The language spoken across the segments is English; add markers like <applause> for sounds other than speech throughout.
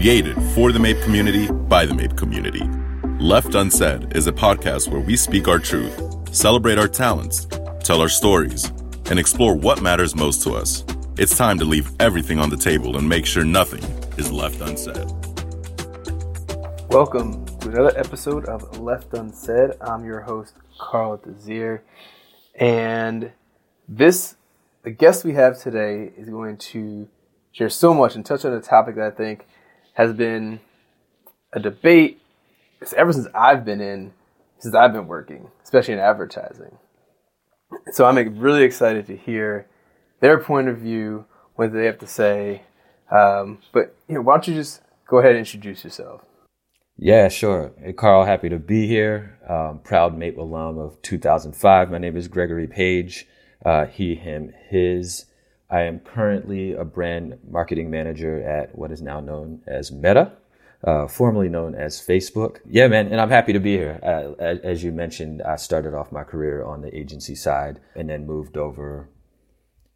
Created for the MAIP community by the MAIP community. Left Unsaid is a podcast where we speak our truth, celebrate our talents, tell our stories, and explore what matters most to us. It's time to leave everything on the table and make sure nothing is left unsaid. Welcome to another episode of Left Unsaid. I'm your host, Carl Desir. And this, the guest we have today is going to share so much and touch on a topic that I think has been a debate ever since I've been in, since I've been working, especially in advertising. So I'm really excited to hear their point of view, what they have to say. Um, but you know, why don't you just go ahead and introduce yourself? Yeah, sure. Hey, Carl, happy to be here. Um, proud MAIP alum of 2005. My name is Gregory Page. Uh, he, him, his. I am currently a brand marketing manager at what is now known as Meta, uh, formerly known as Facebook. Yeah, man, and I'm happy to be here. Uh, as, you mentioned, I started off my career on the agency side and then moved over.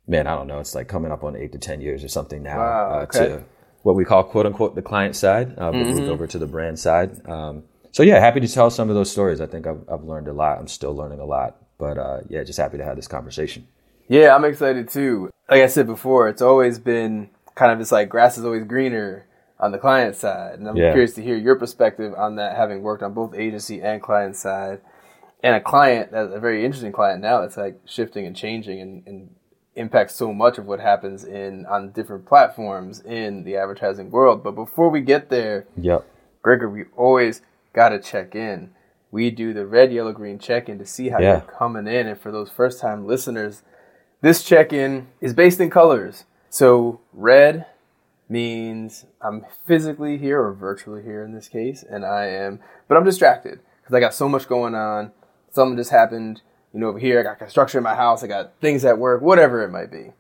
Man, I don't know. It's like coming up on eight to ten years or something now wow, uh, to what we call "quote unquote" the client side, uh, mm-hmm. moved over to the brand side. Um, so yeah, happy to tell some of those stories. I think I've, I've learned a lot. I'm still learning a lot, but uh, yeah, just happy to have this conversation. Yeah, I'm excited too. Like I said before, it's always been kind of this like grass is always greener on the client side, and I'm yeah. curious to hear your perspective on that, having worked on both agency and client side, and a client that's a very interesting client now that's like shifting and changing and, and impacts so much of what happens in on different platforms in the advertising world. But before we get there, yep. Gregor, we always got to check in. We do the red, yellow, green check in to see how yeah. you're coming in. And for those first time listeners, this check in is based in colors. So red means I'm physically here or virtually here in this case, and I am, but I'm distracted because I got so much going on. Something just happened you know, over here, I got construction in my house, I got things at work, whatever it might be.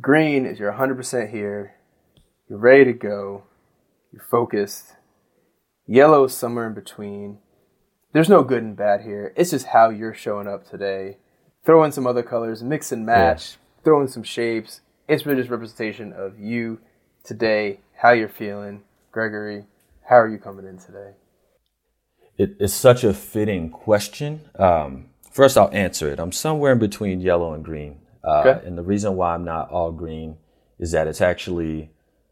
Green is you're 100% here, you're ready to go, you're focused. Yellow is somewhere in between. There's no good and bad here. It's just how you're showing up today. Throw in some other colors, mix and match, yeah. throw in some shapes. It's really just representation of you today, how you're feeling. Gregory, how are you coming in today? It's such a fitting question. Um, First, I'll answer it. I'm somewhere in between yellow and green. Uh, okay. And the reason why I'm not all green is that it's actually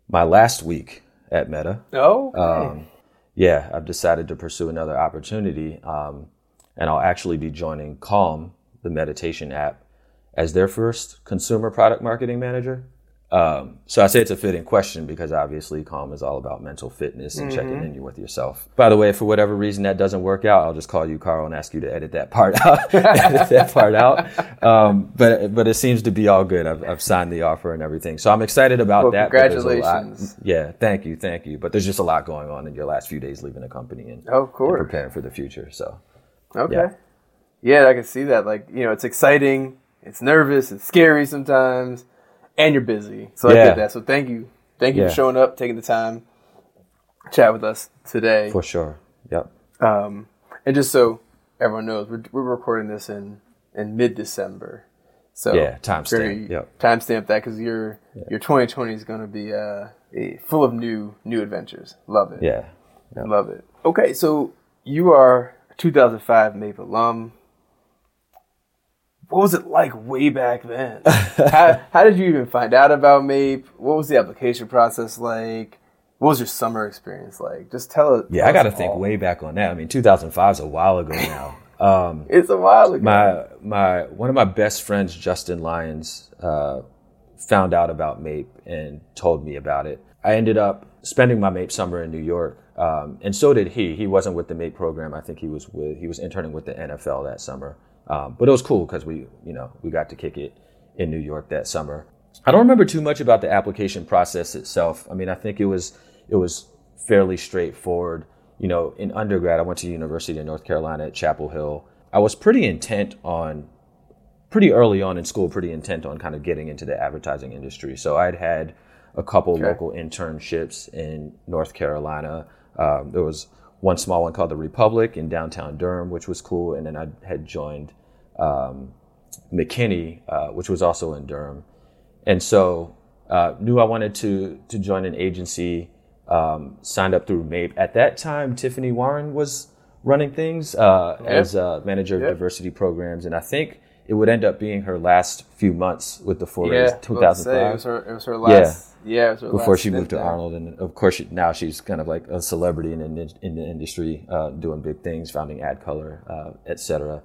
my last week at Meta. Oh. Okay. Um, yeah, I've decided to pursue another opportunity. Um, and I'll actually be joining Calm, the meditation app, as their first consumer product marketing manager. Um, so I say it's a fitting question because obviously Calm is all about mental fitness and mm-hmm. checking in with yourself. By the way, for whatever reason that doesn't work out, I'll just call you Carl and ask you to edit that part <laughs> out. edit that part out. Um, but but it seems to be all good. I've, I've signed the offer and everything, so I'm excited about well, that. Congratulations! Yeah, thank you, thank you. But there's just a lot going on in your last few days leaving the company and, oh, of course. And preparing for the future. So okay, yeah. Yeah, I can see that. Like you know, it's exciting, it's nervous, it's scary sometimes and you're busy. So yeah. I get that. So thank you, thank you yeah. for showing up, taking the time, chat with us today. For sure. Yep. Um, and just so everyone knows, we're, we're recording this in in mid December. So yeah, timestamp. Yep. Timestamp that because your yeah. your 2020 is going to be uh, full of new new adventures. Love it. Yeah. Yep. Love it. Okay, so you are a 2005 MAIP alum what was it like way back then? <laughs> how, how did you even find out about MAIP? What was the application process like? What was your summer experience like? Just tell it. Yeah, I got to think way back on that. I mean, 2005 is a while ago <laughs> now. Um, it's a while ago. My my one of my best friends, Justin Lyons, uh, found out about MAIP and told me about it. I ended up spending my MAIP summer in New York, um, and so did he. He wasn't with the MAIP program. I think he was with he was interning with the NFL that summer. Um, but it was cool because we, you know, we got to kick it in New York that summer. I don't remember too much about the application process itself. I mean, I think it was it was fairly straightforward. You know, in undergrad, I went to University of North Carolina at Chapel Hill. I was pretty intent on, pretty early on in school, pretty intent on kind of getting into the advertising industry. So I'd had a couple okay. local internships in North Carolina. Um, there was one small one called the Republic in downtown Durham, which was cool, and then I had joined um, McKinney, uh, which was also in Durham. And so uh, knew I wanted to to join an agency. Um, signed up through MAIP. At that time, Tiffany Warren was running things uh, as manager of diversity programs, and I think it would end up being her last few months with the Four yeah, 2005. It was, her, it was her last. Yeah, yeah before she moved to there. Arnold, and of course she, now she's kind of like a celebrity in, in, in the industry, uh, doing big things, founding AdColor, uh, etc.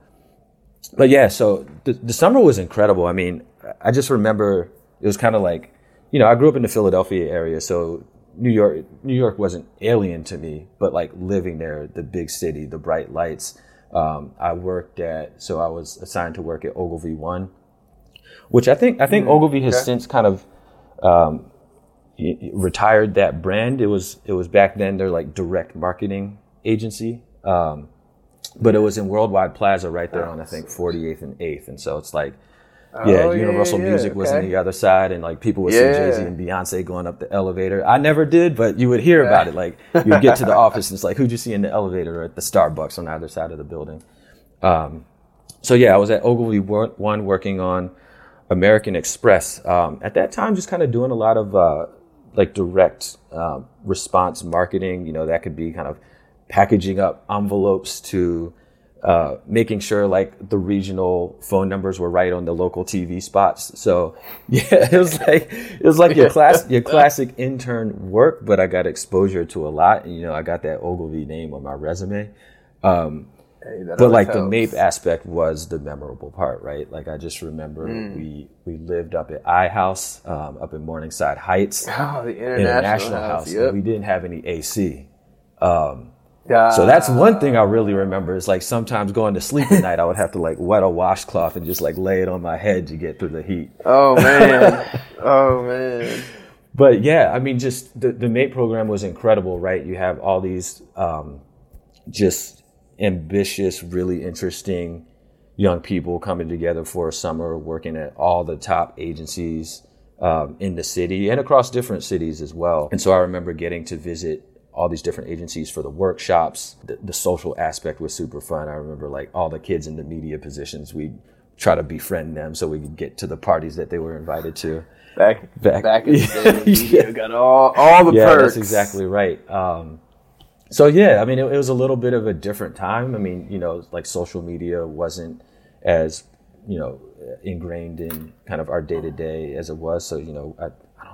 But yeah, so the, the summer was incredible. I mean, I just remember it was kind of like, you know, I grew up in the Philadelphia area, so New York, New York wasn't alien to me, but like living there, the big city, the bright lights um, I worked at, so I was assigned to work at Ogilvy One, which I think I think mm, Ogilvy has okay. since kind of um, retired that brand. It was it was back then their like direct marketing agency, um, but it was in Worldwide Plaza right there on I think 48th and 8th, and so it's like yeah, oh, Universal yeah, yeah, Music was on the other side, and like people would see Jay Z and Beyonce going up the elevator. I never did, but you would hear about it. Like you'd get to the <laughs> office, and it's like, who'd you see in the elevator or at the Starbucks on either side of the building? Um, so yeah, I was at Ogilvy One working on American Express. Um, at that time, just kind of doing a lot of uh, like direct uh, response marketing. You know, that could be kind of packaging up envelopes to uh, making sure like the regional phone numbers were right on the local TV spots. So <laughs> yeah, it was like it was like your class <laughs> your classic intern work, but I got exposure to a lot. And, you know, I got that Ogilvy name on my resume. Um, hey, but like helps. the MAIP aspect was the memorable part, right? Like I just remember mm. we we lived up at I House, um, up in Morningside Heights, oh, the international, international house. house. Yep. We didn't have any AC. Um, so that's one thing I really remember is like sometimes going to sleep at night, I would have to like wet a washcloth and just like lay it on my head to get through the heat. <laughs> Oh man. oh man. But yeah, I mean, just the, the MAIP program was incredible, right? You have all these um, just ambitious, really interesting young people coming together for a summer, working at all the top agencies um, in the city and across different cities as well. And so I remember getting to visit all these different agencies for the workshops. The, the, social aspect was super fun. I remember like all the kids in the media positions, we'd try to befriend them so we could get to the parties that they were invited to. Back back, back in the <laughs> day, media yeah. got all all the yeah, perks. that's exactly right. Um, so yeah, I mean, it, it, was a little bit of a different time. I mean, you know, like social media wasn't as you know ingrained in kind of our day to day as it was. So you know, I,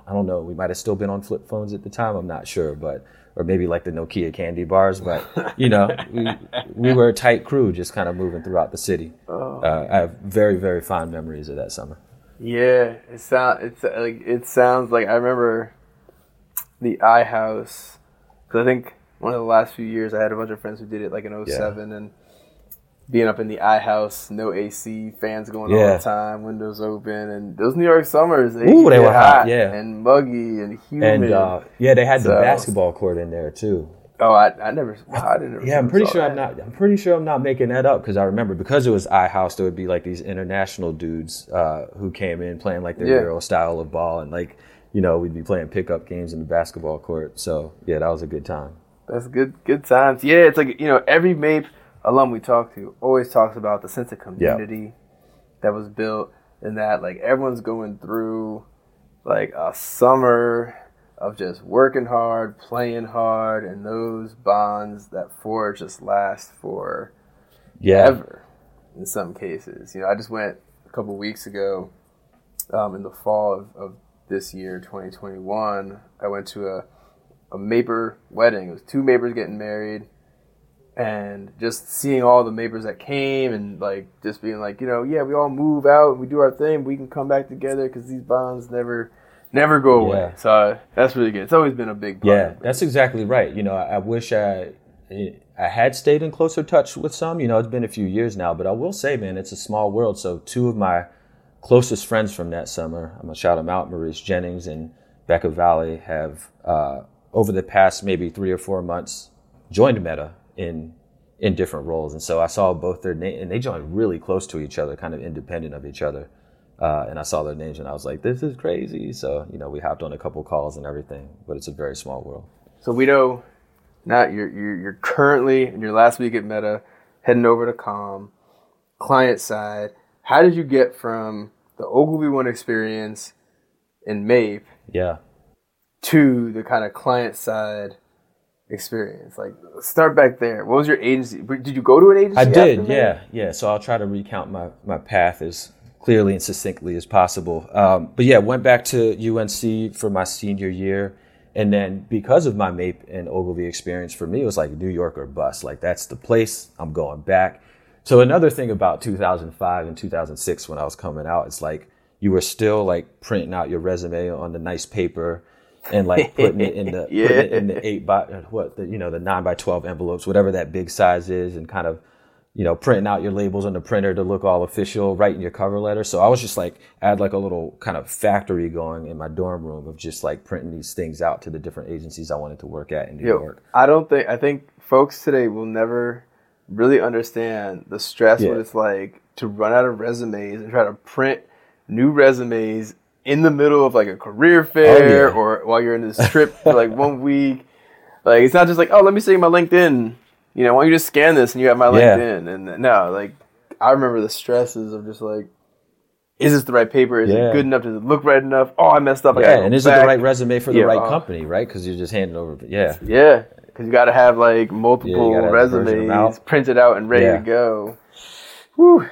I don't know. We might have still been on flip phones at the time. I'm not sure, but or maybe like the Nokia candy bars. But you know, we, we were a tight crew, just kind of moving throughout the city. Oh. Uh, I have very very fond memories of that summer. Yeah, it sound it's like it sounds like I remember the I House because I think one of the last few years I had a bunch of friends who did it like in 07 yeah. and being up in the I house, no AC, fans going yeah. all the time, windows open, and those New York summers, they, Ooh, they were hot, yeah, and muggy and humid. And uh, yeah, they had so, the basketball court in there too. Oh, I, I never, I didn't. Yeah, I'm pretty sure that. I'm not. I'm pretty sure I'm not making that up because I remember because it was I house, there would be like these international dudes uh, who came in playing like their yeah. Euro style of ball, and like you know we'd be playing pickup games in the basketball court. So yeah, that was a good time. That's good, good times. Yeah, it's like you know every MAIP alum we talk to always talks about the sense of community that was built and that like everyone's going through like a summer of just working hard, playing hard, and those bonds that forge just last for yeah. ever in some cases. You know, I just went a couple weeks ago um, in the fall of, of this year, 2021. I went to a, a MAIPer wedding. It was two MAIPers getting married and just seeing all the neighbors that came and like just being like you know yeah we all move out we do our thing we can come back together because these bonds never never go away. Yeah. so uh, that's really good. It's always been a big part yeah that's exactly right. You know I, I, wish i i had stayed in closer touch with some. You know it's been a few years now but i will say man it's a small world. So two of my closest friends from that summer i'm gonna shout them out maurice jennings and becca valley have uh, over the past maybe three or four months joined meta in in different roles. And so I saw both their name, and they joined really close to each other, kind of independent of each other. Uh, and I saw their names, and I was like, "This is crazy." So you know, we hopped on a couple calls and everything, but it's a very small world. So we know now you're you're, you're currently in your last week at Meta, heading over to Calm, client side. How did you get from the Ogilvy One experience in MAIP, yeah, to the kind of client side experience? Like, start back there. What was your agency? Did you go to an agency? I did, yeah, yeah. So I'll try to recount my, my path as clearly and succinctly as possible. Um, but yeah, went back to UNC for my senior year. And then because of my MAIP and Ogilvy experience, for me, it was like New York or bust. Like, that's the place. I'm going back. So another thing about 2005 and 2006 when I was coming out, it's like you were still like printing out your resume on the nice paper and like putting it in the <laughs> Yeah. putting it in the eight by what the you know the nine by twelve envelopes, whatever that big size is, and kind of you know printing out your labels on the printer to look all official, writing your cover letter. So I was just like I had like a little kind of factory going in my dorm room of just like printing these things out to the different agencies I wanted to work at in New Yo, York. I don't think I think folks today will never really understand the stress what it's like to run out of resumes and try to print new resumes in the middle of like a career fair Oh, yeah. or while you're in this trip for like one <laughs> week. Like it's not just like, oh, let me see my LinkedIn. You know, why don't you just scan this and you have my Yeah. LinkedIn? And no, like I remember the stresses of just like, is this the right paper? Is Yeah. it good enough? Does it look right enough? Oh, I messed up. I Yeah, and is it the right resume for the right uh, company, right? Because you're just handing over. Yeah, Yeah, because you got to have like multiple gotta have a version of resumes out. printed out and ready to go. Whew.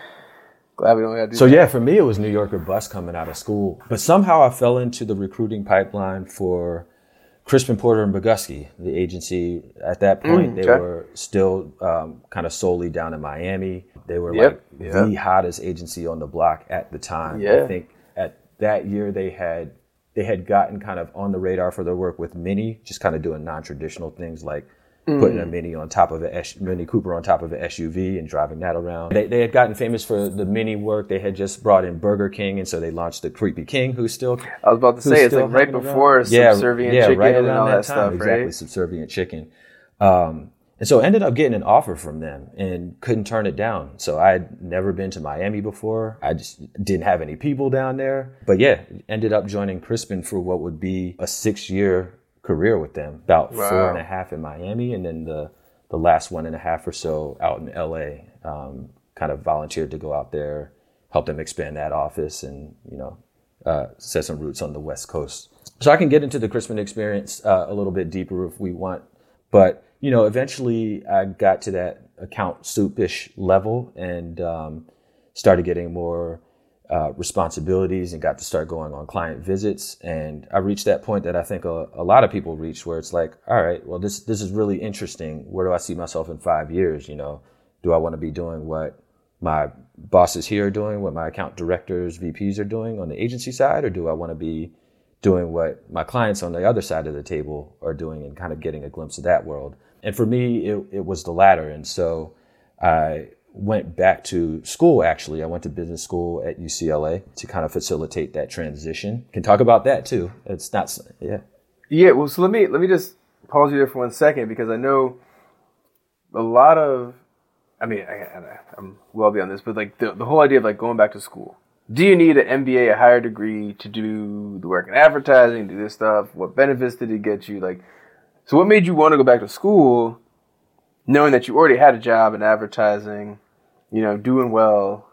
Glad we don't have to do So that. yeah, for me it was New York or bust coming out of school. But somehow I fell into the recruiting pipeline for Crispin Porter and Bogusky, the agency. At that point, they okay. were still um, kind of solely down in Miami. They were Yep, like yep. the hottest agency on the block at the time. Yeah. I think at that year they had they had gotten kind of on the radar for their work with Mini, just kind of doing non-traditional things like putting a Mm. Mini on top of a S- Mini Cooper on top of an SUV and driving that around. They, they had gotten famous for the Mini work. They had just brought in Burger King, and so they launched the Creepy King, who's still I was about to say it's like right hanging around. before subservient chicken and all that, stuff, exactly, right? subservient chicken. Um, and so I ended up getting an offer from them and couldn't turn it down. So I had never been to Miami before. I just didn't have any people down there. But yeah, ended up joining Crispin for what would be a six year career with them. About four Wow. and a half in Miami and then the the last one and a half or so out in LA. Um, kind of volunteered to go out there, help them expand that office and, you know, uh, set some roots on the West Coast. So I can get into the Crispin experience uh, a little bit deeper if we want. But, you know, eventually I got to that account soupish level and um, started getting more uh, responsibilities and got to start going on client visits. And I reached that point that I think a, a lot of people reach where it's like, all right, well, this, this is really interesting. Where do I see myself in five years? You know, do I want to be doing what my bosses here are doing, what my account directors, VPs are doing on the agency side, or do I want to be doing what my clients on the other side of the table are doing and kind of getting a glimpse of that world? And for me, it, it was the latter. And so I went back to school actually. I went to business school at UCLA to kind of facilitate that transition. Can talk about that too. It's not, yeah. Yeah, well, so let me let me just pause you there for one second because I know a lot of, I mean, I, I'm well beyond this, but like the, the whole idea of like going back to school. Do you need an MBA, a higher degree, to do the work in advertising, do this stuff? What benefits did it get you? Like, so what made you want to go back to school, knowing that you already had a job in advertising, you know, doing well,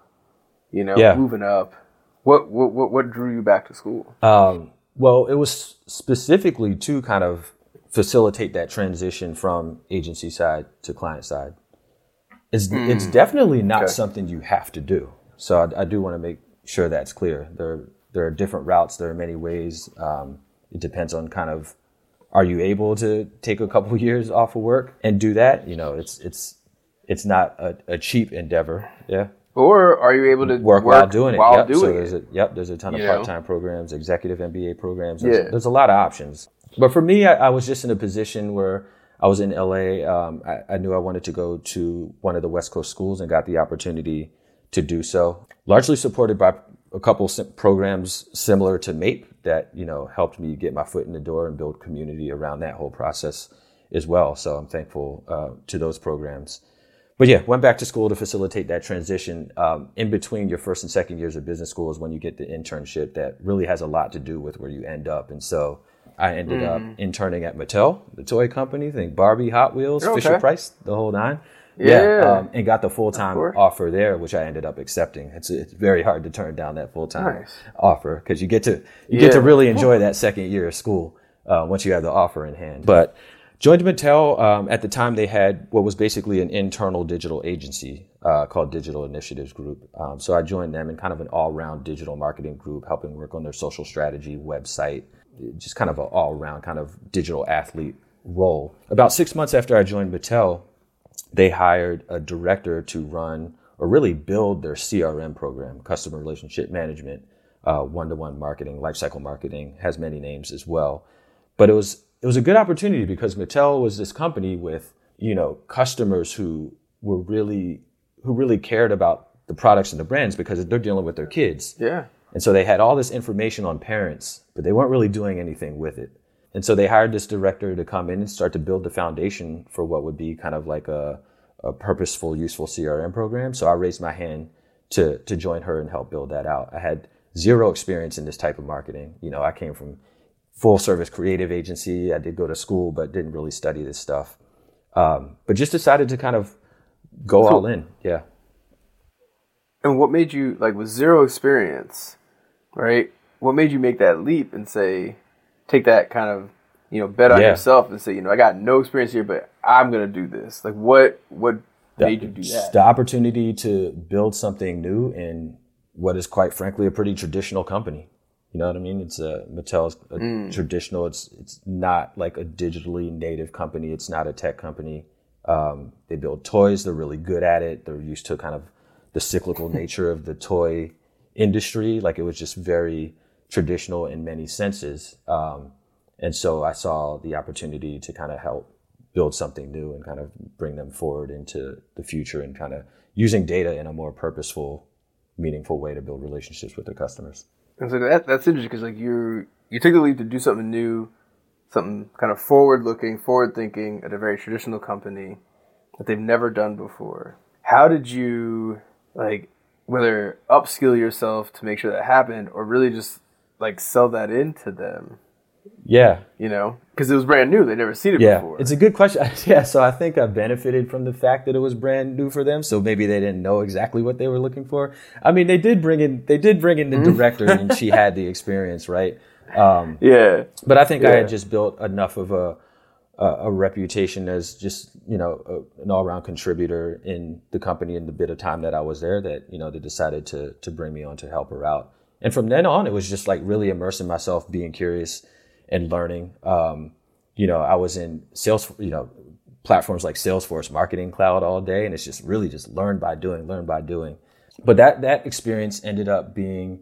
you know, Yeah. moving up? What what what, what drew you back to school? Um, well, it was specifically to kind of facilitate that transition from agency side to client side. It's it's definitely not Okay. something you have to do. So I, I do want to make sure that's clear. There there are different routes. There are many ways. Um, it depends on kind of are you able to take a couple <laughs> years off of work and do that? You know, it's it's it's not a, a cheap endeavor. Yeah Or are you able to work, while doing it. While yep. so there's it? a yep, there's a ton of You know? part-time programs, executive MBA programs. There's, Yeah. there's a lot of options. But for me, I, I was just in a position where I was in LA. Um, I, I knew I wanted to go to one of the West Coast schools and got the opportunity to do so. Largely supported by a couple sim- programs similar to MAIP that you know helped me get my foot in the door and build community around that whole process as well. So I'm thankful uh, to those programs but yeah, went back to school to facilitate that transition. Um, in between your first and second years of business school is when you get the internship that really has a lot to do with where you end up. And so I ended up interning at Mattel, the toy company, think Barbie, Hot Wheels, Okay. Fisher Price, the whole nine. Yeah. um, and got the full time offer there, which I ended up accepting. It's it's very hard to turn down that full time Nice. offer because you get to you get to really enjoy that second year of school. uh, once you have the offer in hand. But joined Mattel um, at the time. They had what was basically an internal digital agency uh, called Digital Initiatives Group. Um, so I joined them in kind of an all-round digital marketing group, helping work on their social strategy, website, just kind of an all-round kind of digital athlete role. About six months after I joined Mattel, they hired a director to run or really build their CRM program, customer relationship management, uh, one-to-one marketing, lifecycle marketing, has many names as well. But it was it was a good opportunity because Mattel was this company with you know customers who were really who really cared about the products and the brands because they're dealing with their kids. Yeah. And so they had all this information on parents, but they weren't really doing anything with it. And so they hired this director to come in and start to build the foundation for what would be kind of like a, a purposeful, useful CRM program. So I raised my hand to to join her and help build that out. I had zero experience in this type of marketing. You know, I came from full service creative agency. I did go to school, but didn't really study this stuff. Um, but just decided to kind of go so, all in. Yeah. And what made you like with zero experience, right? What made you make that leap and say, take that kind of you know bet on yeah. yourself and say, you know, I got no experience here, but I'm gonna do this. Like, what what the, made you do that? The opportunity to build something new in what is quite frankly a pretty traditional company. You know what I mean? It's a Mattel's a mm. traditional. It's it's not like a digitally native company. It's not a tech company. Um, they build toys. They're really good at it. They're used to kind of the cyclical <laughs> nature of the toy industry. Like it was just very traditional in many senses. Um, and so I saw the opportunity to kind of help build something new and kind of bring them forward into the future and kind of using data in a more purposeful, meaningful way to build relationships with their customers. And so that, that's interesting because like you you took the leap to do something new, something kind of forward looking, forward thinking at a very traditional company that they've never done before. How did you like whether upskill yourself to make sure that happened or really just like sell that into them? Yeah. You know, because it was brand new. They'd never seen it yeah. before. It's a good question. <laughs> yeah. So I think I benefited from the fact that it was brand new for them. So maybe they didn't know exactly what they were looking for. I mean, they did bring in, they did bring in the mm-hmm. director and she had the <laughs> experience, right? Um, yeah. But I think yeah. I had just built enough of a, a, a reputation as just, you know, a, an all around contributor in the company in the bit of time that I was there that, you know, they decided to, to bring me on to help her out. And from then on, it was just like really immersing myself, being curious and learning. Um, you know, I was in sales, you know, platforms like Salesforce Marketing Cloud all day, and it's just really just learn by doing, learn by doing. But that that experience ended up being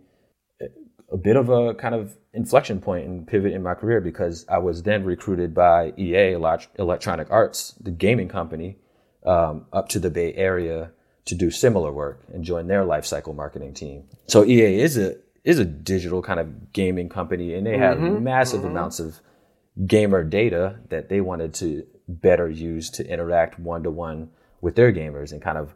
a bit of a kind of inflection point and pivot in my career because I was then recruited by EA Electronic Arts, the gaming company, um, up to the Bay Area to do similar work and join their lifecycle marketing team. So EA is a is a digital kind of gaming company, and they have mm-hmm. massive mm-hmm. amounts of gamer data that they wanted to better use to interact one to one with their gamers and kind of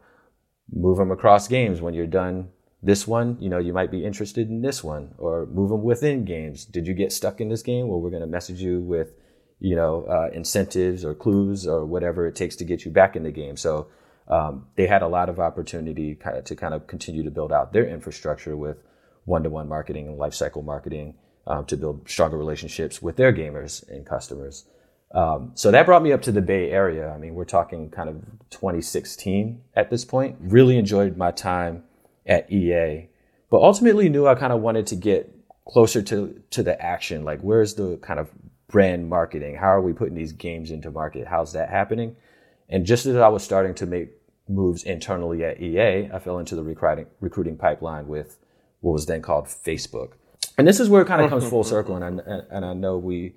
move them across games. When you're done this one, you know, you might be interested in this one, or move them within games. Did you get stuck in this game? Well, we're going to message you with, you know, uh, incentives or clues or whatever it takes to get you back in the game. So um, they had a lot of opportunity to kind of continue to build out their infrastructure with one-to-one marketing and lifecycle marketing um, to build stronger relationships with their gamers and customers. Um, so that brought me up to the Bay Area. I mean, we're talking kind of 2016 at this point. Really enjoyed my time at EA, but ultimately knew I kind of wanted to get closer to to the action. Like, where's the kind of brand marketing? How are we putting these games into market? How's that happening? And just as I was starting to make moves internally at EA, I fell into the recruiting recruiting pipeline with what was then called Facebook. And this is where it kind of comes full circle. And I, and I know we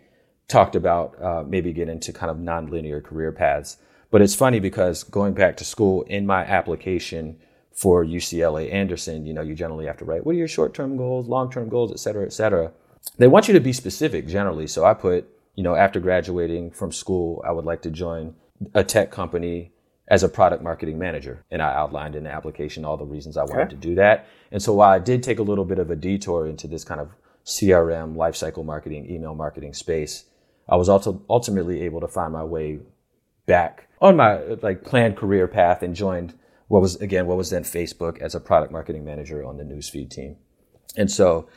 talked about uh, maybe get into kind of nonlinear career paths. But it's funny because going back to school in my application for UCLA Anderson, you know, you generally have to write what are your short term goals, long term goals, et cetera, et cetera. They want you to be specific generally. So I put, you know, after graduating from school, I would like to join a tech company as a product marketing manager. And I outlined in the application all the reasons I wanted okay. to do that. And so while I did take a little bit of a detour into this kind of CRM, lifecycle marketing, email marketing space, I was also ultimately able to find my way back on my like planned career path and joined what was again what was then Facebook as a product marketing manager on the newsfeed team. And so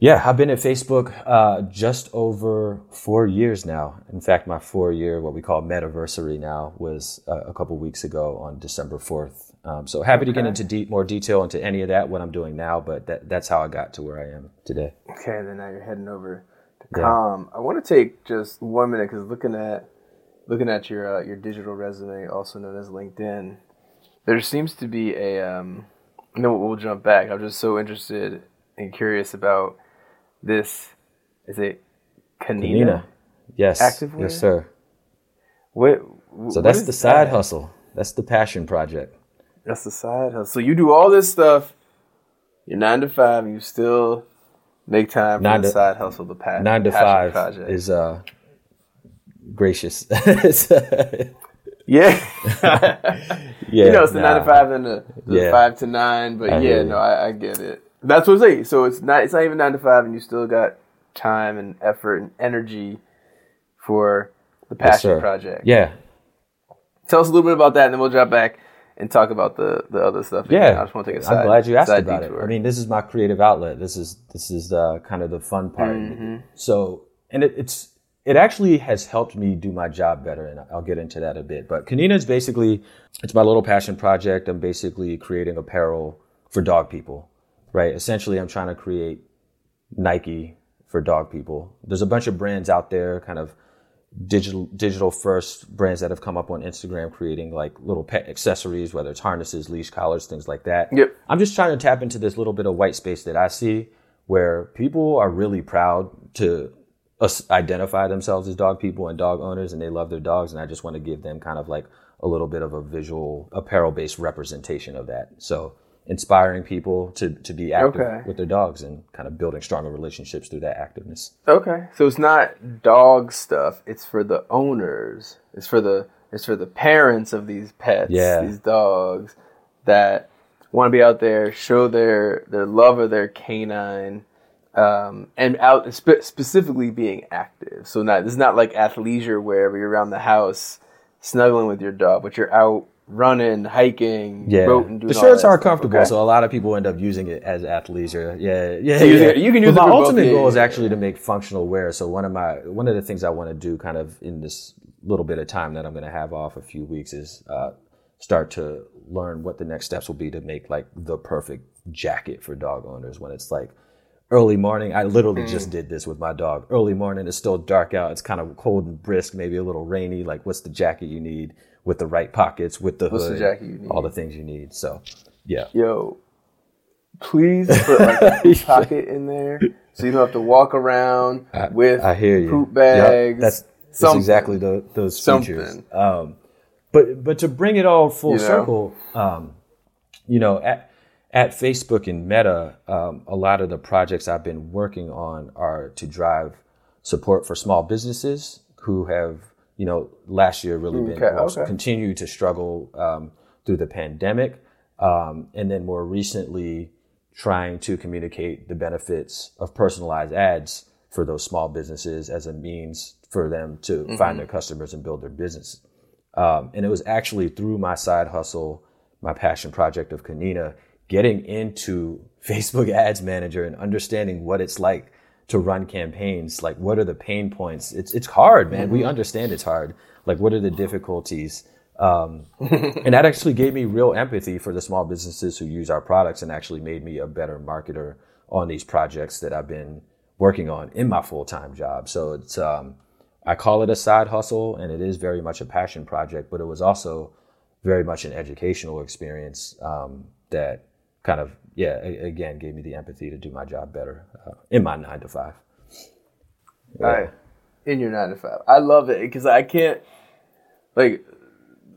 Yeah, I've been at Facebook uh, just over four years now. In fact, my four year, what we call metaversary now, was uh, a couple weeks ago on December 4th. Um, so happy okay. to get into de- more detail into any of that, what I'm doing now, but that, that's how I got to where I am today. Okay, then now you're heading over to. Yeah. I want to take just one minute because looking at looking at your uh, your digital resume, also known as LinkedIn, there seems to be a. Um, no, we'll jump back. I'm just so interested and curious about this is it Kanina? Kanina. Yes. Activewear? Yes, sir. What, so that's the side that? hustle. That's the passion project. That's the side hustle. So you do all this stuff. You're nine to five, and you still make time for nine the to, side hustle. The pa- nine to five project. is uh gracious. <laughs> yeah. <laughs> yeah. You know, it's the nah. nine to five and the, the yeah. five to nine, but I yeah, no, I, I get it. That's what I'm saying. So it's not it's not even nine to five, and you still got time and effort and energy for the passion yes, project. Yeah. Tell us a little bit about that, and then we'll drop back and talk about the the other stuff. Yeah, I just want to take a side. I'm glad you asked about detour. it. I mean, this is my creative outlet. This is this is uh, kind of the fun part. Mm-hmm. So, and it, it's it actually has helped me do my job better, and I'll get into that a bit. But Kanina is basically it's my little passion project. I'm basically creating apparel for dog people right? Essentially, I'm trying to create Nike for dog people. There's a bunch of brands out there, kind of digital digital first brands that have come up on Instagram creating like little pet accessories, whether it's harnesses, leash collars, things like that. Yep. I'm just trying to tap into this little bit of white space that I see where people are really proud to identify themselves as dog people and dog owners and they love their dogs and I just want to give them kind of like a little bit of a visual apparel based representation of that. So inspiring people to, to be active okay. with their dogs and kind of building stronger relationships through that activeness. Okay. So it's not dog stuff, it's for the owners. It's for the it's for the parents of these pets, yeah. these dogs that want to be out there, show their their love of their canine um, and out spe- specifically being active. So not this is not like athleisure where you're around the house snuggling with your dog, but you're out running, hiking, yeah. boating. the shirts are comfortable, okay. so a lot of people end up using it as athleisure. Yeah, yeah, so yeah. You can use. But my ultimate both, goal yeah, is actually to make functional wear. So one of my one of the things I want to do, kind of in this little bit of time that I'm going to have off a few weeks, is uh, start to learn what the next steps will be to make like the perfect jacket for dog owners when it's like early morning. I literally mm. just did this with my dog. Early morning, it's still dark out. It's kind of cold and brisk, maybe a little rainy. Like, what's the jacket you need? With the right pockets, with the What's hood, the all the things you need. So, yeah. Yo, please put like <laughs> a pocket in there so you don't have to walk around I, with I hear you. poop bags. Yep. That's, that's exactly the, those features. Um, but but to bring it all full you know? circle, um, you know, at at Facebook and Meta, um, a lot of the projects I've been working on are to drive support for small businesses who have you know, last year really been okay, okay. continue to struggle um, through the pandemic, um, and then more recently trying to communicate the benefits of personalized ads for those small businesses as a means for them to mm-hmm. find their customers and build their business. Um, and it was actually through my side hustle, my passion project of Kanina, getting into <laughs> Facebook Ads Manager and understanding what it's like to run campaigns like what are the pain points? It's it's hard man. Mm-hmm. we understand it's hard. Like what are the difficulties? Um, <laughs> and that actually gave me real empathy for the small businesses who use our products and actually made me a better marketer on these projects that I've been working on in my full-time job. So it's um, I call it a side hustle and it is very much a passion project but it was also very much an educational experience um, that kind of yeah, again, gave me the empathy to do my job better uh, in my nine to five. Yeah. Right. In your nine to five. I love it because I can't, like,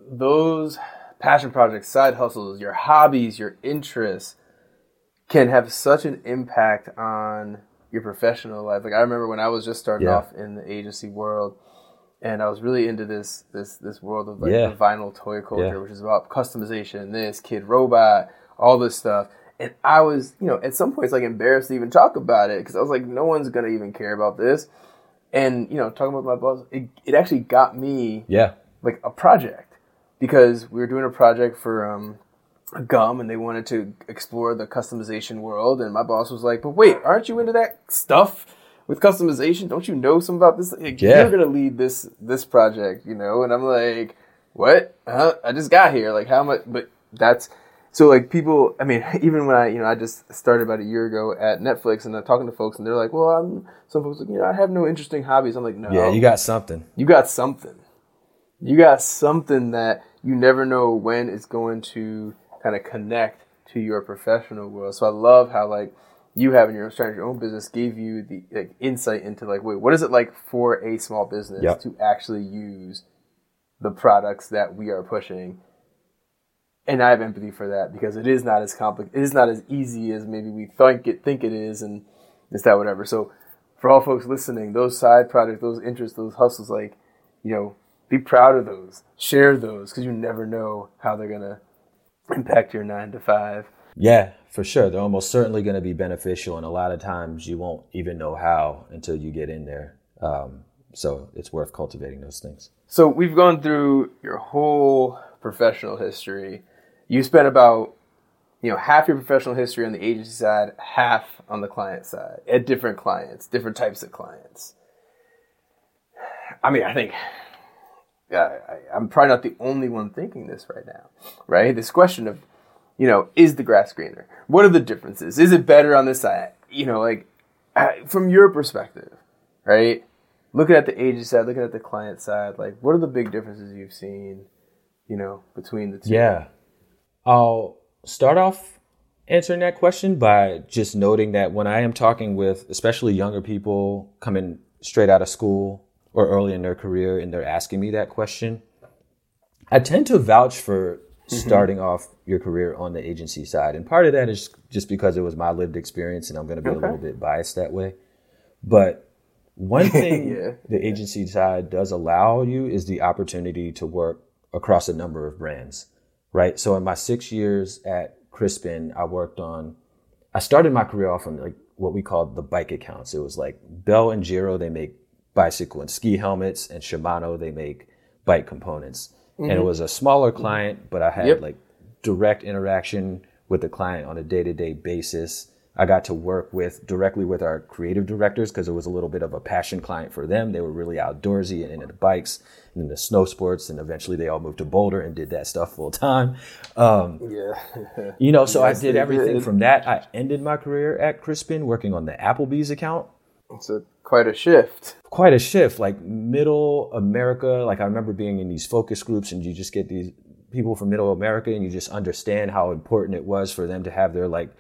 those passion projects, side hustles, your hobbies, your interests can have such an impact on your professional life. Like, I remember when I was just starting yeah. off in the agency world and I was really into this this this world of like yeah. the vinyl toy culture, yeah. which is about customization, this Kidrobot, all this stuff. And I was, you know, at some points like embarrassed to even talk about it because I was like, no one's gonna even care about this. And you know, talking about my boss, it, it actually got me, yeah, like a project because we were doing a project for um gum and they wanted to explore the customization world. And my boss was like, "But wait, aren't you into that stuff with customization? Don't you know some about this? Like, yeah. You're gonna lead this this project, you know?" And I'm like, "What? Uh, I just got here. Like, how much?" But that's so like people. I mean, <laughs> even when I you know I just started about a year ago at Netflix and I'm talking to folks and they're like, "Well, I'm some folks like you know I have no interesting hobbies." I'm like, "No, yeah, you got something. You got something. You got something that." You never know when it's going to kind of connect to your professional world. So I love how like you having your own starting your own business gave you the like, insight into like wait what is it like for a small business yep. to actually use the products that we are pushing and I have empathy for that because it is not as complicated it is not as easy as maybe we think it think it is and it's that whatever so for all folks listening those side projects those interests those hustles like you know be proud of those share those because you never know how they're gonna impact your nine to five. Yeah, for sure. They're almost certainly going to be beneficial, and a lot of times you won't even know how until you get in there. Um, so it's worth cultivating those things. So we've gone through your whole professional history. You spent about you know half your professional history on the agency side, half on the client side, at different clients, different types of clients. I mean, I think I, I'm probably not the only one thinking this right now, right? This question of, you know, is the grass greener? What are the differences? Is it better on this side? You know, like from your perspective, right? Looking at the agency side, looking at the client side, like what are the big differences you've seen, you know, between the two? Yeah. I'll start off answering that question by just noting that when I am talking with especially younger people coming straight out of school or early in their career and they're asking me that question, I tend to vouch for mm-hmm. starting off your career on the agency side. And part of that is just because it was my lived experience and I'm going to be okay. a little bit biased that way. But one <laughs> thing yeah. the agency side does allow you is the opportunity to work across a number of brands, right? So in my six years at Crispin, I worked on, I started my career off on like what we called the bike accounts. It was like Bell and Giro, they make bicycle and ski helmets, and Shimano they make bike components. Mm-hmm. And it mm-hmm. was a smaller client, but I had yep. like direct interaction with the client on a day to day basis. I got to work with directly with our creative directors because it was a little bit of a passion client for them. They were really outdoorsy and into the bikes and into snow sports, and eventually they all moved to Boulder and did that stuff full time. Um, yeah, you know, so <laughs> yes, I did everything did. from that. I ended my career at Crispin working on the Applebee's account. It's a quite a shift. Quite a shift. Like middle America, like I remember being in these focus groups and you just get these people from middle America and you just understand how important it was for them to have their like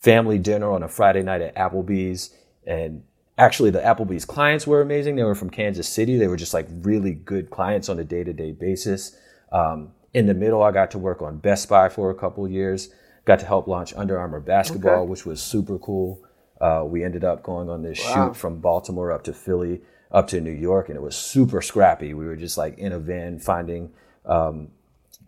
family dinner on a Friday night at Applebee's. And actually the Applebee's clients were amazing. They were from Kansas City. They were just like really good clients on a day to day basis. Um, in the middle, I got to work on Best Buy for a couple years. Got to help launch Under Armour basketball, okay. which was super cool. Uh, we ended up going on this wow. shoot from Baltimore up to Philly, up to New York, and it was super scrappy. We were just like in a van finding um,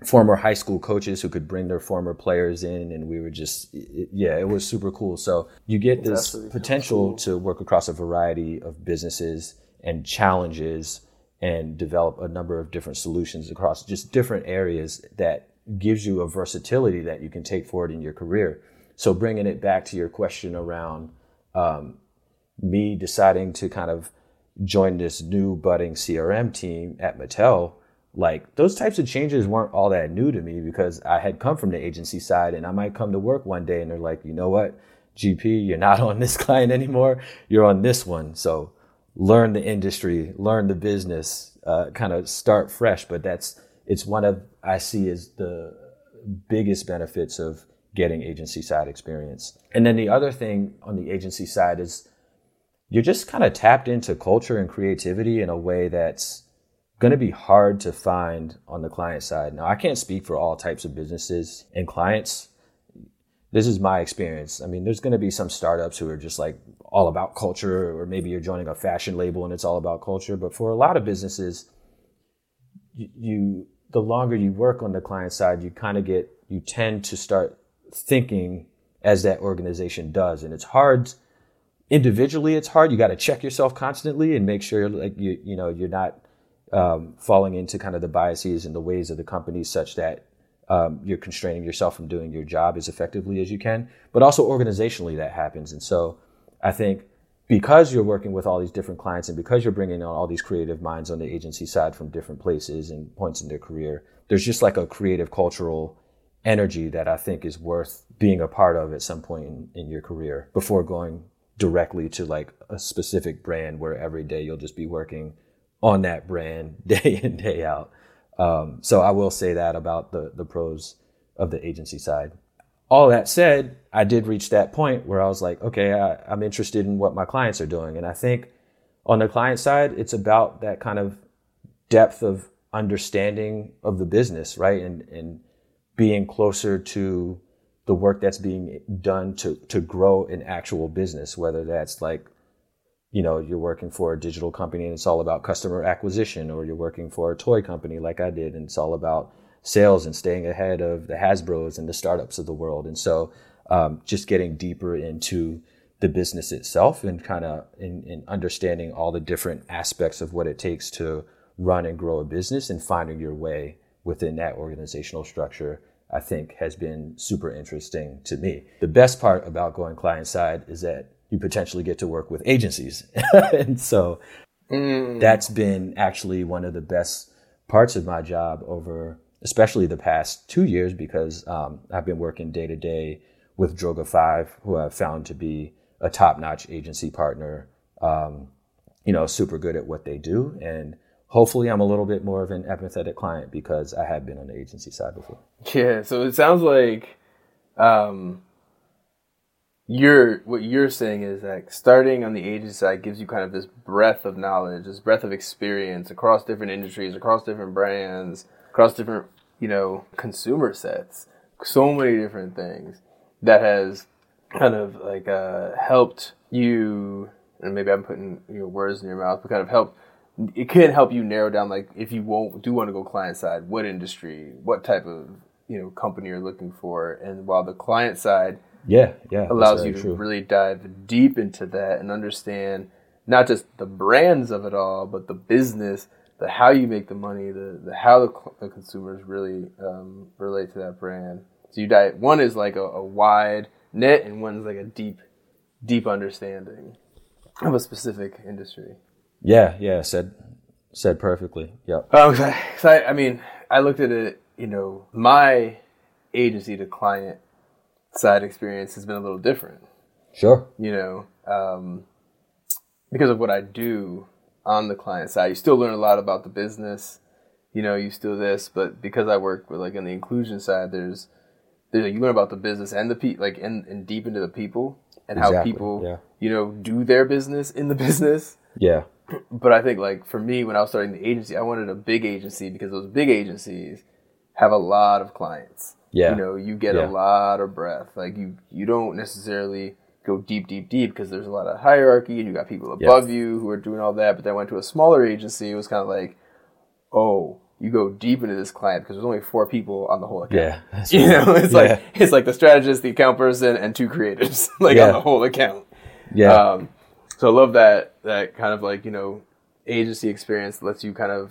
former high school coaches who could bring their former players in, and we were just, it, yeah, it was super cool. So you get this potential cool. to work across a variety of businesses and challenges and develop a number of different solutions across just different areas that gives you a versatility that you can take forward in your career. So bringing it back to your question around um, me deciding to kind of join this new budding CRM team at Mattel, like those types of changes weren't all that new to me because I had come from the agency side and I might come to work one day and they're like, you know what, GP, you're not <laughs> on this client anymore, you're on this one. So learn the industry, learn the business, uh, kind of start fresh. But that's, it's one of, I see as the biggest benefits of getting agency side experience. And then the other thing on the agency side is you're just kind of tapped into culture and creativity in a way that's going to be hard to find on the client side. Now, I can't speak for all types of businesses and clients. This is my experience. I mean, there's going to be some startups who are just like all about culture, or maybe you're joining a fashion label and it's all about culture. But for a lot of businesses, you, you the longer you work on the client side, you kind of get, you tend to start thinking as that organization does. And it's hard individually. It's hard. You got to check yourself constantly and make sure like you, you know, you're not um, falling into kind of the biases and the ways of the company such that um, you're constraining yourself from doing your job as effectively as you can. But also organizationally, that happens. And so I think because you're working with all these different clients and because you're bringing on all these creative minds on the agency side from different places and points in their career, there's just like a creative cultural energy that I think is worth being a part of at some point in, in your career before going directly to like a specific brand where every day you'll just be working on that brand <laughs> day in day out. Um, so I will say that about the the pros of the agency side. All that said, I did reach that point where I was like, okay, I, I'm interested in what my clients are doing, and I think on the client side, it's about that kind of depth of understanding of the business, right, and and being closer to the work that's being done to to grow an actual business, whether that's like you know you're working for a digital company and it's all about customer acquisition or you're working for a toy company like i did and it's all about sales and staying ahead of the hasbros and the startups of the world. And so um, just getting deeper into the business itself and kind of in, in, understanding all the different aspects of what it takes to run and grow a business and finding your way within that organizational structure i think has been super interesting to me. The best part about going client side is that you potentially get to work with agencies. <laughs> and so mm. that's been actually one of the best parts of my job over especially the past two years because um, I've been working day to day with Droga5, who I've found to be a top notch agency partner, um, you know, super good at what they do. And hopefully I'm a little bit more of an empathetic client because I have been on the agency side before. Yeah. So it sounds like, um, you're what you're saying is that starting on the agency side gives you kind of this breadth of knowledge, this breadth of experience across different industries, across different brands, across different you know consumer sets, so many different things that has kind of like uh, helped you. And maybe I'm putting you know words in your mouth, but kind of help. It can help you narrow down like if you won't do want to go client side, what industry, what type of you know company you're looking for, and while the client side yeah, yeah, allows you to true. really dive deep into that and understand not just the brands of it all, but the business, the how you make the money, the, the how the, the consumers really um, relate to that brand. So you dive. One is like a, a wide net, and one's like a deep, deep understanding of a specific industry. Yeah, yeah, said said perfectly. Yep. Um, cause I, cause I, I mean, I looked at it. You know, my agency to client side experience has been a little different. Sure. You know, um, because of what I do on the client side, you still learn a lot about the business. You know, you still this, but because I work with like on the inclusion side, there's there's like, you learn about the business and the pe like and, and deep into the people and exactly. how people yeah. you know do their business in the <laughs> business. Yeah. But I think like for me when I was starting the agency, I wanted a big agency because those big agencies have a lot of clients yeah. You know, you get yeah. a lot of breath. Like you, you don't necessarily go deep, deep, deep because there's a lot of hierarchy and you got people above yeah. you who are doing all that. But then I went to a smaller agency. It was kind of like, oh, you go deep into this client because there's only four people on the whole account. Yeah, <laughs> you know, it's yeah. like it's like the strategist, the account person, and two creatives, <laughs> like yeah. on the whole account. Yeah. Um, so I love that that kind of like you know agency experience lets you kind of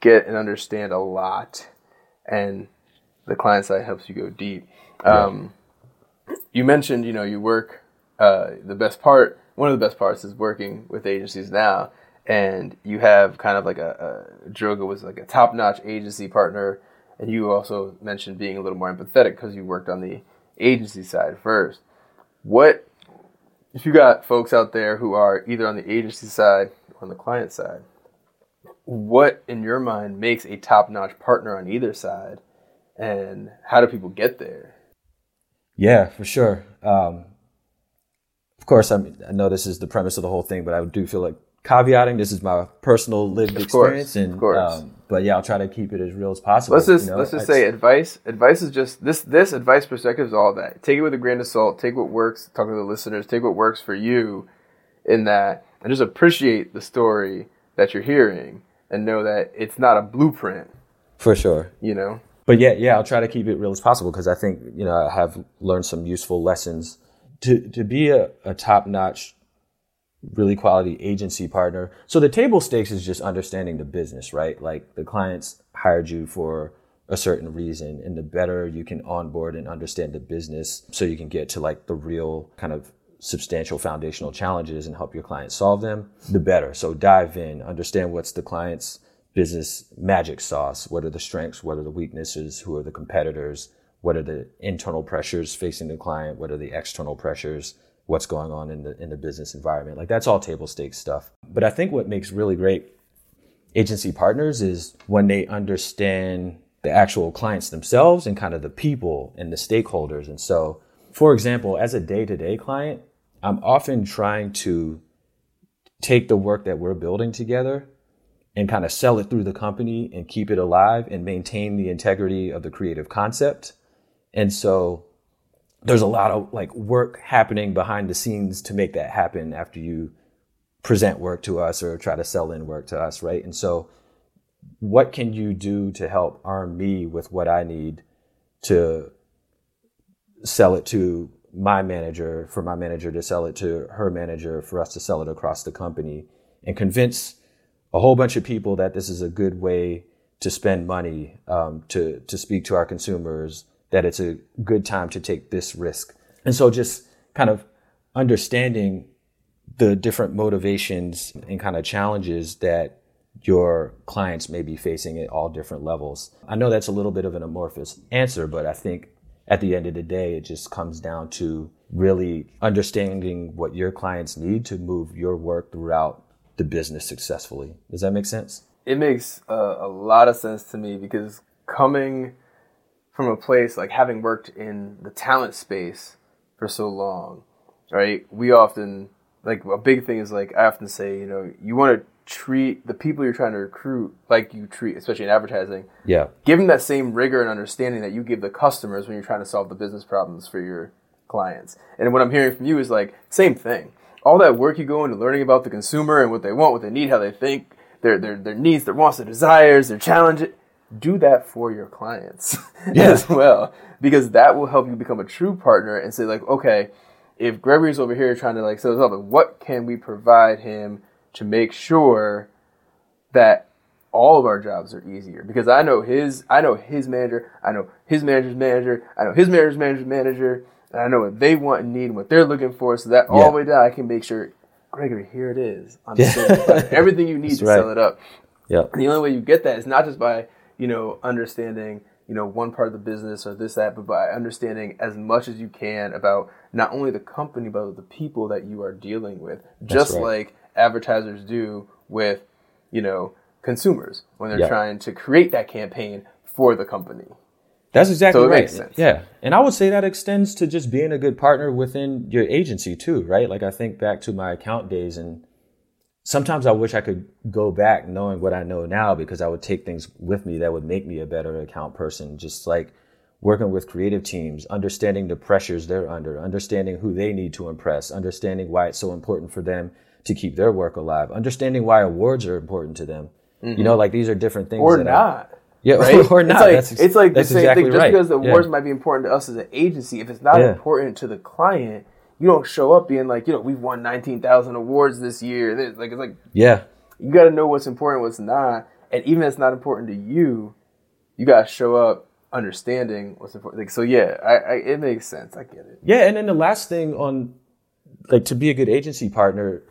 get and understand a lot, and the client side helps you go deep. Um, You mentioned, you know, you work. Uh, the best part, one of the best parts, is working with agencies now, and you have kind of like a, a Droga was like a top-notch agency partner, and you also mentioned being a little more empathetic because you worked on the agency side first. What if you got folks out there who are either on the agency side or on the client side? What in your mind makes a top-notch partner on either side? and how do people get there? Yeah, for sure. Um, of course, I, mean, I know this is the premise of the whole thing, but I do feel like caveating. This is my personal lived of experience, course, and of course. Um, but yeah, I'll try to keep it as real as possible. Let's just you know? let's just say advice. Advice is just this. This advice perspective is all that. Take it with a grain of salt. Take what works. Talk to the listeners. Take what works for you, in that, and just appreciate the story that you're hearing, and know that it's not a blueprint. For sure. You know but yeah, yeah, I'll try to keep it real as possible because I think you know I have learned some useful lessons to to be a, a top notch, really quality agency partner. So the table stakes is just understanding the business, right? Like the clients hired you for a certain reason and the better you can onboard and understand the business so you can get to like the real kind of substantial foundational challenges and help your clients solve them, the better. So dive in, understand what's the client's business magic sauce. What are the strengths? What are the weaknesses? Who are the competitors? What are the internal pressures facing the client? What are the external pressures? What's going on in the in the business environment? Like that's all table stakes stuff. But I think what makes really great agency partners is when they understand the actual clients themselves and kind of the people and the stakeholders. And so, for example, as a day-to-day client, I'm often trying to take the work that we're building together and kind of sell it through the company and keep it alive and maintain the integrity of the creative concept. And so there's a lot of like work happening behind the scenes to make that happen after you present work to us or try to sell in work to us, right? And so what can you do to help arm me with what I need to sell it to my manager, for my manager to sell it to her manager, for us to sell it across the company, and convince a whole bunch of people that this is a good way to spend money, um, to to speak to our consumers, that it's a good time to take this risk. And so, just kind of understanding the different motivations and kind of challenges that your clients may be facing at all different levels. I know that's a little bit of an amorphous answer, but I think at the end of the day, it just comes down to really understanding what your clients need to move your work throughout the business successfully. Does that make sense? It makes uh, a lot of sense to me because coming from a place like having worked in the talent space for so long, right? We often like a big thing is like I often say, you know, you want to treat the people you're trying to recruit like you treat, especially in advertising. Yeah. Give them that same rigor and understanding that you give the customers when you're trying to solve the business problems for your clients. And what I'm hearing from you is like same thing. All that work you go into learning about the consumer and what they want, what they need, how they think, their their their needs, their wants, their desires, their challenges. Do that for your clients <laughs> yeah. as well, because that will help you become a true partner and say like, okay, if Gregory's over here trying to like us up, what can we provide him to make sure that all of our jobs are easier because I know his I know his manager, I know his manager's manager, I know his manager's manager's manager, and I know what they want and need and what they're looking for so that yeah. all the way down I can make sure Gregory, here it is. On the <laughs> Everything you need That's to right. sell it up. Yeah. The only way you get that is not just by, you know, understanding, you know, one part of the business or this, that, but by understanding as much as you can about not only the company, but the people that you are dealing with. That's just right. like advertisers do with, you know, consumers when they're trying to create that campaign for the company. That's exactly so right. Yeah. And I would say that extends to just being a good partner within your agency too, right? Like I think back to my account days and sometimes I wish I could go back knowing what I know now because I would take things with me that would make me a better account person. Just like working with creative teams, understanding the pressures they're under, understanding who they need to impress, understanding why it's so important for them to keep their work alive, understanding why awards are important to them. Mm-hmm. You know, like these are different things. Or not. I, yeah, <laughs> right? or not. It's like, that's, it's like the same exactly thing. Just right. because the awards yeah. might be important to us as an agency, if it's not yeah. important to the client, you don't show up being like, you know, we've won nineteen thousand awards this year. Like it's like, yeah, you got to know what's important, what's not, and even if it's not important to you, you got to show up understanding what's important. Like, so yeah, I, I, it makes sense. I get it. Yeah, and then the last thing on, like, to be a good agency partner,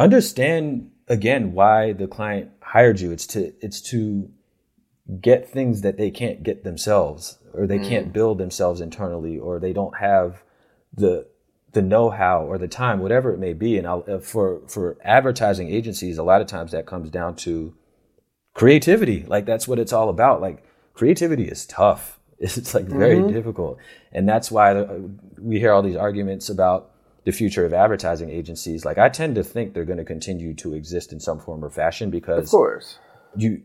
understand again why the client hired you. It's to it's to get things that they can't get themselves or they mm. can't build themselves internally or they don't have the the know-how or the time whatever it may be and I'll, uh, for for advertising agencies a lot of times that comes down to creativity like that's what it's all about like creativity is tough <laughs> it's like very mm-hmm. difficult and that's why uh, we hear all these arguments about the future of advertising agencies like i tend to think they're going to continue to exist in some form or fashion because of course. you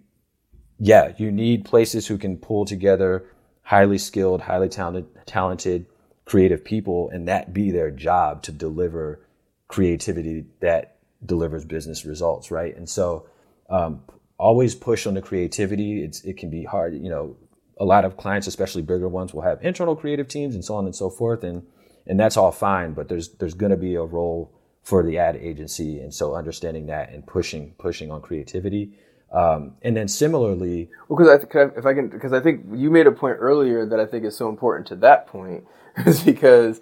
yeah you need places who can pull together highly skilled highly talented talented creative people and that be their job to deliver creativity that delivers business results right? And so um, always push on the creativity. It's it can be hard you know a lot of clients especially bigger ones will have internal creative teams and so on and so forth. And and that's all fine. But there's there's going to be a role for the ad agency, and so understanding that and pushing pushing on creativity. Um, and then similarly, well, because I, th- if I can, because I think you made a point earlier that I think is so important to that point, <laughs> is because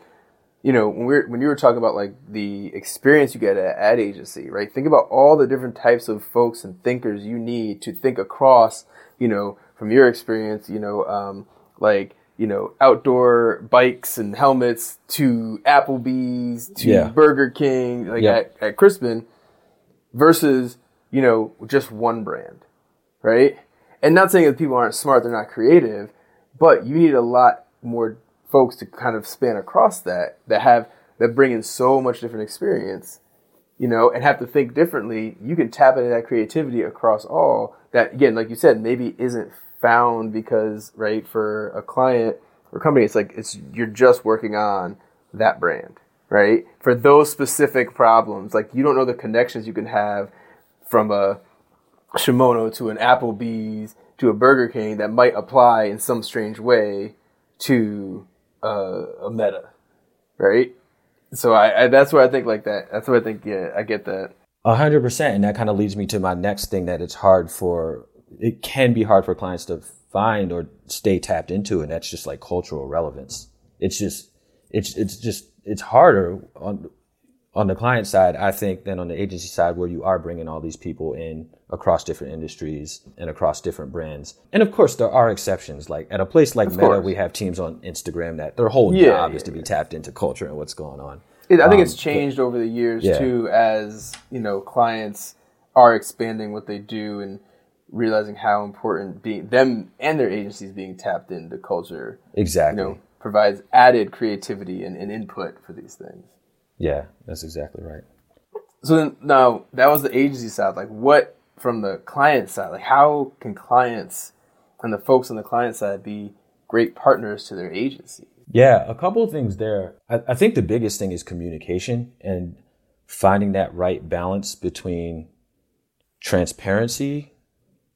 you know when we when you were talking about like the experience you get at ad agency, right? Think about all the different types of folks and thinkers you need to think across, you know, from your experience, you know, um, like you know, outdoor bikes and helmets to Applebee's to yeah. Burger King, like yep. at, at Crispin, versus, you know, just one brand, right? And not saying that people aren't smart, they're not creative, but you need a lot more folks to kind of span across that, that have, that bring in so much different experience, you know, and have to think differently. You can tap into that creativity across all that, again, like you said, maybe isn't found because right for a client or company it's like it's you're just working on that brand right? For those specific problems like you don't know the connections you can have from a Shimano to an Applebee's to a Burger King that might apply in some strange way to a meta right? So I, I that's where I think like that that's what I think yeah I get that. A hundred percent and that kind of leads me to my next thing that it's hard for it can be hard for clients to find or stay tapped into, and that's just like cultural relevance. It's just it's it's just it's harder on on the client side, I think, than on the agency side, where you are bringing all these people in across different industries and across different brands. And of course, there are exceptions. Like at a place like of Meta, course. we have teams on Instagram that their whole yeah, job yeah, is to be yeah. tapped into culture and what's going on. It, I think um, it's changed but, over the years too, as you know, clients are expanding what they do and realizing how important being them and their agencies being tapped into culture exactly you know provides added creativity and, and input for these things. Yeah that's exactly right. So then now that was the agency side like what from the client side like how can clients and the folks on the client side be great partners to their agency? Yeah a couple of things there. I, I think the biggest thing is communication and finding that right balance between transparency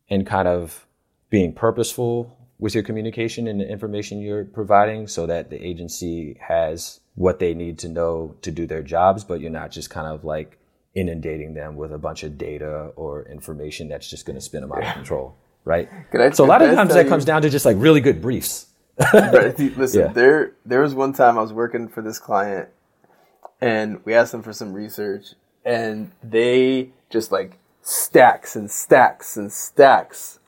and kind of being purposeful with your communication and the information you're providing so that the agency has what they need to know to do their jobs, but you're not just kind of like inundating them with a bunch of data or information that's just going to spin them out of control. Right. I, so a lot of times that you, comes down to just like really good briefs. <laughs> listen, yeah. there there was one time I was working for this client and we asked them for some research and they just like stacks and stacks and stacks.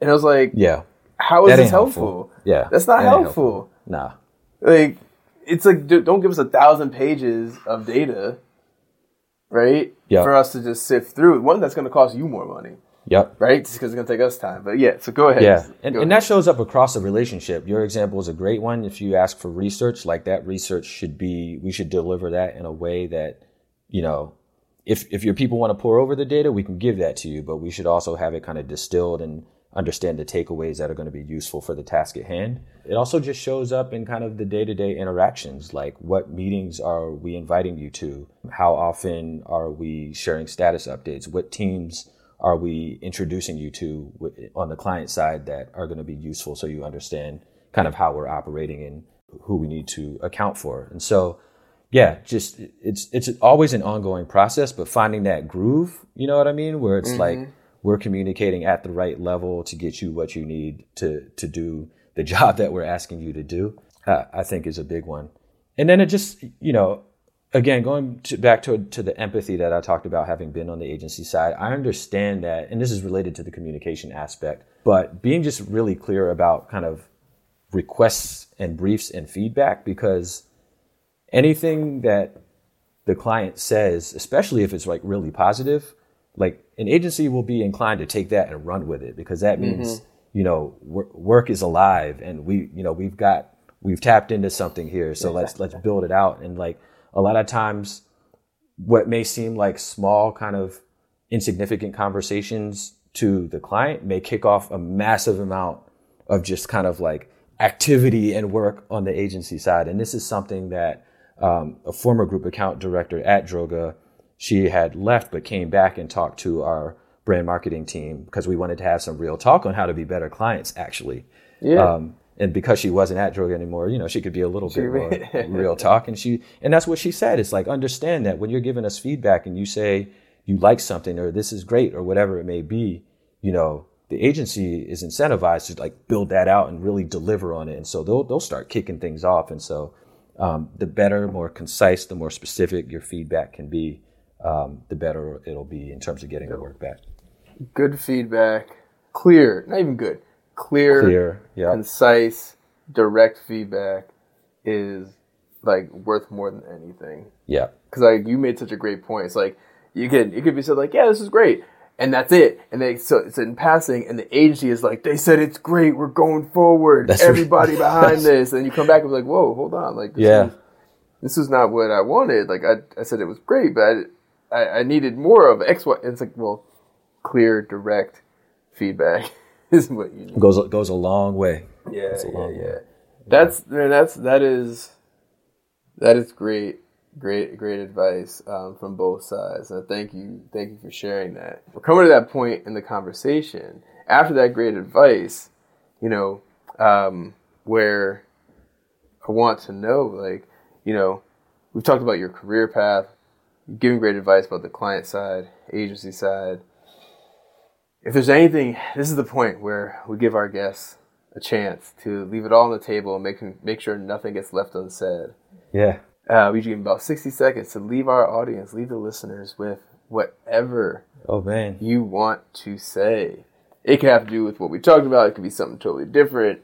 And I was like, yeah, how is this helpful? helpful? Yeah, that's not that helpful. helpful. Nah, like it's like don't give us a thousand pages of data, right? Yeah, for us to just sift through. One that's going to cost you more money. Yep. Right? Just because it's going to take us time. But yeah, so go ahead. Yeah. And, and that shows up across the relationship. Your example is a great one. If you ask for research, like that research should be, we should deliver that in a way that, you know, if if your people want to pour over the data, we can give that to you, but we should also have it kind of distilled and understand the takeaways that are going to be useful for the task at hand. It also just shows up in kind of the day-to-day interactions, like what meetings are we inviting you to? How often are we sharing status updates? What teams are we introducing you to on the client side that are going to be useful so you understand kind of how we're operating and who we need to account for. And so yeah, just it's it's always an ongoing process, but finding that groove, you know what I mean, where it's mm-hmm. like we're communicating at the right level to get you what you need to to do the <laughs> job that we're asking you to do. Uh, I think is a big one, and then it just you know again going to, back to to the empathy that I talked about having been on the agency side. I understand that, and this is related to the communication aspect, but being just really clear about kind of requests and briefs and feedback because anything that the client says, especially if it's like really positive, like an agency will be inclined to take that and run with it because that means mm-hmm. you know work is alive and we you know we've got we've tapped into something here. So let's let's build it out. And like a lot of times what may seem like small kind of insignificant conversations to the client may kick off a massive amount of just kind of like activity and work on the agency side. And this is something that um, a former group account director at Droga. She had left but came back and talked to our brand marketing team because we wanted to have some real talk on how to be better clients, actually. Yeah. Um, and because she wasn't at Droga anymore, you know, she could be a little bit more <laughs> real talk. And she, and that's what she said. It's like, understand that when you're giving us feedback and you say you like something or this is great or whatever it may be, you know, the agency is incentivized to like build that out and really deliver on it. And so they'll, they'll start kicking things off. And so um, the better, more concise, the more specific your feedback can be, um, the better it'll be in terms of getting the work back. Good feedback, clear, not even good, clear, clear yep. concise, direct feedback is like worth more than anything. Yeah. Because like you made such a great point. It's like you could you could be said like, yeah, this is great, and that's it. And they so it's in passing, and the agency is like, they said it's great, we're going forward, that's everybody <laughs> behind this, and you come back and be like, whoa, hold on, like this yeah. Is, this is not what I wanted. Like I, I said it was great, but I, I, I needed more of X, Y. It's like, well, clear, direct feedback <laughs> is what you need. Goes goes a long way. Yeah, yeah, long yeah. Way. That's man, that's that is that is great, great, great advice um, from both sides. And thank you, thank you for sharing that. We're coming to that point in the conversation after that great advice. You know, um, where I want to know, like, you know, we've talked about your career path, giving great advice about the client side, agency side. If there's anything, this is the point where we give our guests a chance to leave it all on the table and make make sure nothing gets left unsaid. Yeah. Uh, we give you about 60 seconds to leave our audience, leave the listeners with whatever oh man you want to say. It could have to do with what we talked about. It could be something totally different.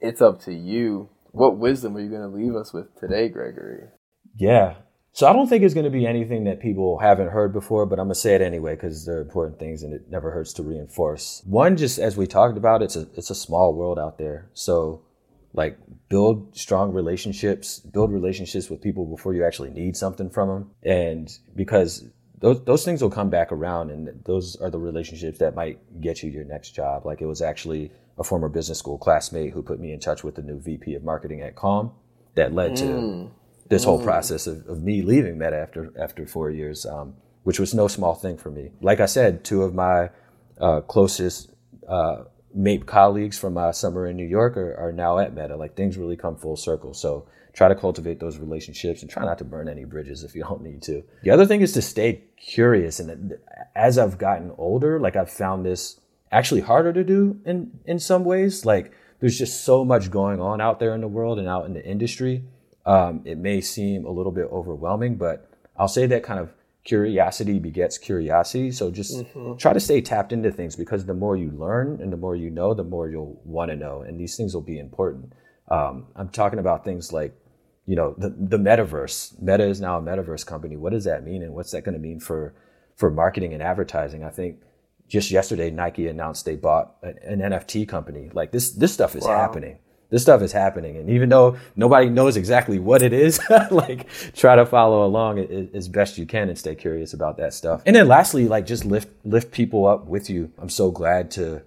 It's up to you. What wisdom are you going to leave us with today, Gregory? Yeah. So I don't think it's going to be anything that people haven't heard before, but I'm going to say it anyway because they're important things and it never hurts to reinforce. One, just as we talked about, it's a it's a small world out there. So like build strong relationships, build relationships with people before you actually need something from them. And because those, those things will come back around and those are the relationships that might get you your next job. Like it was actually a former business school classmate who put me in touch with the new VP of marketing at Calm that led to mm. this whole mm. process of, of, me leaving Meta after, after four years, um, which was no small thing for me. Like I said, two of my uh, closest uh, MAIP colleagues from my summer in New York are, are now at Meta. Like things really come full circle. So try to cultivate those relationships and try not to burn any bridges if you <laughs> don't need to. The other thing is to stay curious. And as I've gotten older, like I've found this actually harder to do in, in some ways. Like there's just so much going on out there in the world and out in the industry. Um, it may seem a little bit overwhelming, but I'll say that kind of curiosity begets curiosity. So just mm-hmm. try to stay tapped into things because the more you learn and the more you know, the more you'll want to know. And these things will be important. Um, I'm talking about things like, you know, the, the metaverse. Meta is now a metaverse company. What does that mean? And what's that going to mean for, for marketing and advertising? I think just yesterday, Nike announced they bought an, an NFT company. Like this, this stuff is wow. happening this stuff is happening. And even though nobody knows exactly what it is, <laughs> like try to follow along as best you can and stay curious about that stuff. And then lastly, like just lift, lift people up with you. I'm so glad to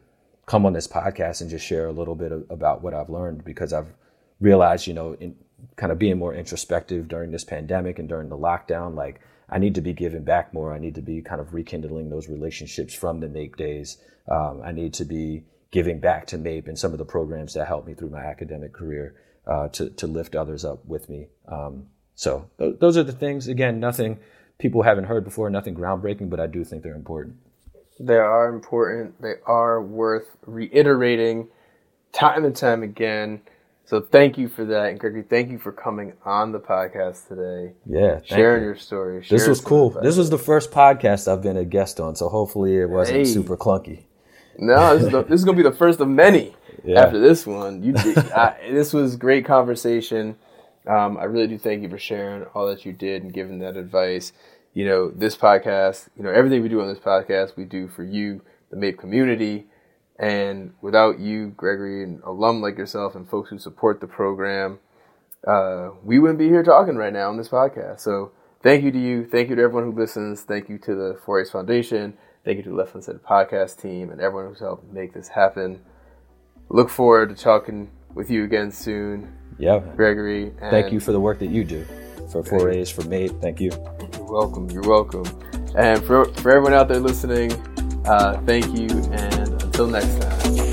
come on this podcast and just share a little bit of, about what I've learned because I've realized, you know, in kind of being more introspective during this pandemic and during the lockdown, like I need to be giving back more. I need to be kind of rekindling those relationships from the MAIP days. Um, I need to be giving back to MAIP and some of the programs that helped me through my academic career uh, to, to lift others up with me. Um, so th- those are the things. Again, nothing people haven't heard before, nothing groundbreaking, but I do think they're important. They are important. They are worth reiterating time and time again. So thank you for that, and Gregory, thank you for coming on the podcast today. Yeah, sharing you. your story. This was cool. This was the first podcast I've been a guest on, so hopefully it wasn't hey. super clunky. No, this is, the, this is gonna be the first of many. Yeah. After this one, you did, I, this was great conversation. Um, I really do thank you for sharing all that you did and giving that advice. You know, this podcast, you know, everything we do on this podcast, we do for you, the MAIP community. And without you, Gregory, and alum like yourself and folks who support the program, uh, we wouldn't be here talking right now on this podcast. So thank you to you. Thank you to everyone who listens. Thank you to the 4A's Foundation. Thank you to the Left Unsaid podcast team and everyone who's helped make this happen. Look forward to talking with you again soon. Yeah. Gregory. Thank you for the work that you do for 4A's, for MAIP. Thank you. You're welcome. You're welcome. And for, for everyone out there listening, uh, thank you. And until next time.